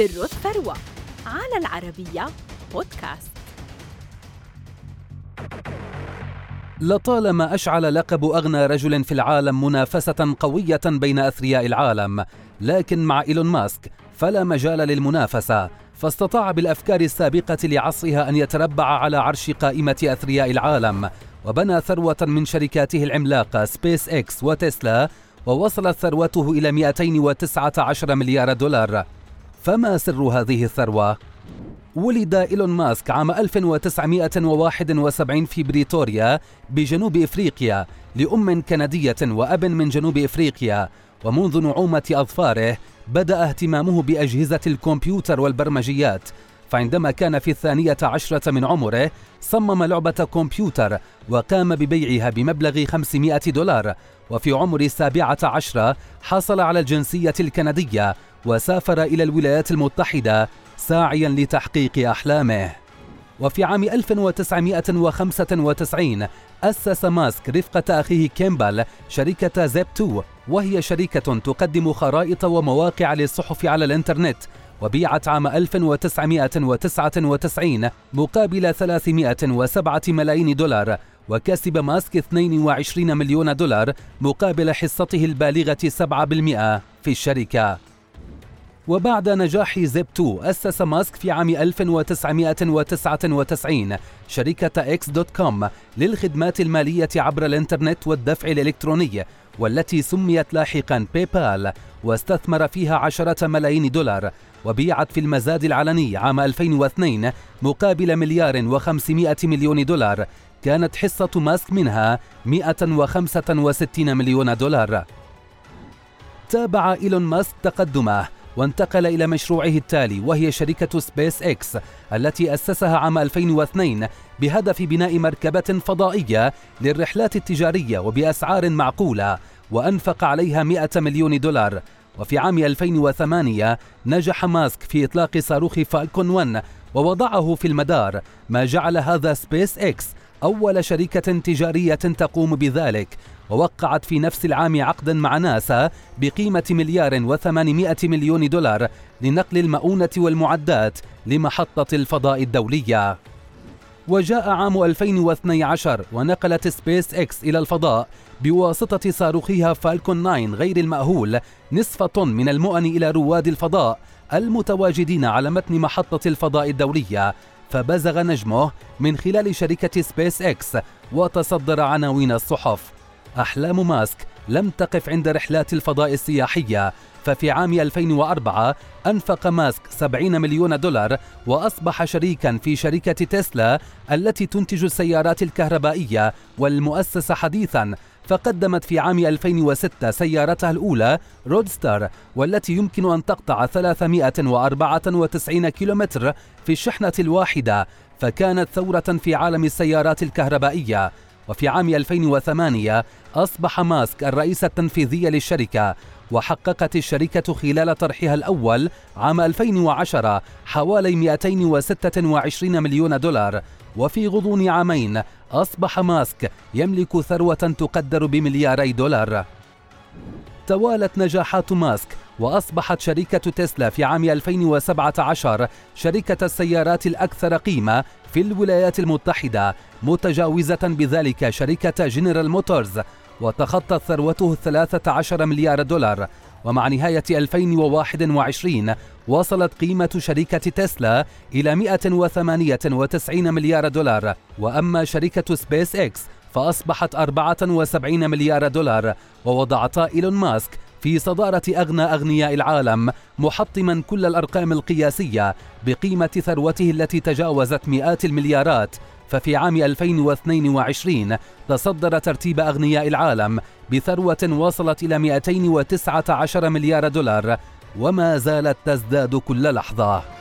سر الثروة على العربية بودكاست. لطالما أشعل لقب أغنى رجل في العالم منافسة قوية بين أثرياء العالم لكن مع إيلون ماسك فلا مجال للمنافسة فاستطاع بالأفكار السابقة لعصرها أن يتربع على عرش قائمة أثرياء العالم وبنى ثروة من شركاته العملاقة سبيس إكس وتسلا ووصلت ثروته إلى 219 مليار دولار. فما سر هذه الثروة؟ ولد إيلون ماسك عام 1971 في بريتوريا بجنوب إفريقيا لأم كندية وأب من جنوب إفريقيا. ومنذ نعومة أظفاره بدأ اهتمامه بأجهزة الكمبيوتر والبرمجيات. فعندما كان في الثانية عشرة من عمره صمم لعبة كمبيوتر وقام ببيعها بمبلغ 500 دولار. وفي عمر السابعة عشرة حصل على الجنسية الكندية وسافر إلى الولايات المتحدة ساعيا لتحقيق أحلامه. وفي عام 1995 أسس ماسك رفقة أخيه كيمبل شركة زيب 2 وهي شركة تقدم خرائط ومواقع للصحف على الإنترنت. وبيعت عام 1999 مقابل 307 ملايين دولار وكسب ماسك 22 مليون دولار مقابل حصته البالغة 7% في الشركة. وبعد نجاح زيب 2 أسس ماسك في عام 1999 شركة إكس دوت كوم للخدمات المالية عبر الإنترنت والدفع الإلكتروني والتي سميت لاحقا باي بال واستثمر فيها عشرة ملايين دولار وبيعت في المزاد العلني عام 2002 مقابل مليار و500 مليون دولار. كانت حصة ماسك منها 165 مليون دولار. تابع إيلون ماسك تقدمه. وانتقل إلى مشروعه التالي وهي شركة سبيس إكس التي أسسها عام 2002 بهدف بناء مركبة فضائية للرحلات التجارية وبأسعار معقولة وأنفق عليها 100 مليون دولار. وفي عام 2008 نجح ماسك في إطلاق صاروخ فالكون 1 ووضعه في المدار ما جعل هذا سبيس إكس أول شركة تجارية تقوم بذلك ووقعت في نفس العام عقدا مع ناسا بقيمة مليار وثمانمائة مليون دولار لنقل المؤونة والمعدات لمحطة الفضاء الدولية. وجاء عام 2012 ونقلت سبيس إكس إلى الفضاء بواسطة صاروخها فالكون 9 غير المأهول نصف طن من المؤن إلى رواد الفضاء المتواجدين على متن محطة الفضاء الدولية فبزغ نجمه من خلال شركة سبيس إكس وتصدر عناوين الصحف. أحلام ماسك لم تقف عند رحلات الفضاء السياحية ففي عام 2004 أنفق ماسك 70 مليون دولار وأصبح شريكا في شركة تسلا التي تنتج السيارات الكهربائية والمؤسسة حديثا. فقدمت في عام 2006 سيارتها الأولى رودستر والتي يمكن أن تقطع 394 كيلومتر في الشحنة الواحدة. فكانت ثورة في عالم السيارات الكهربائية. وفي عام 2008 أصبح ماسك الرئيس التنفيذي للشركة وحققت الشركة خلال طرحها الأول عام 2010 حوالي 226 مليون دولار. وفي غضون عامين أصبح ماسك يملك ثروة تقدر بملياري دولار. توالت نجاحات ماسك وأصبحت شركة تسلا في عام 2017 شركة السيارات الأكثر قيمة في الولايات المتحدة متجاوزة بذلك شركة جنرال موتورز وتخطت ثروته 13 مليار دولار. ومع نهاية 2021 وصلت قيمة شركة تسلا إلى 198 مليار دولار. وأما شركة سبيس إكس فأصبحت 74 مليار دولار ووضعتا إيلون ماسك في صدارة أغنى أغنياء العالم محطما كل الأرقام القياسية بقيمة ثروته التي تجاوزت مئات المليارات. ففي عام 2022 تصدر ترتيب أغنياء العالم بثروة وصلت إلى 219 مليار دولار وما زالت تزداد كل لحظة.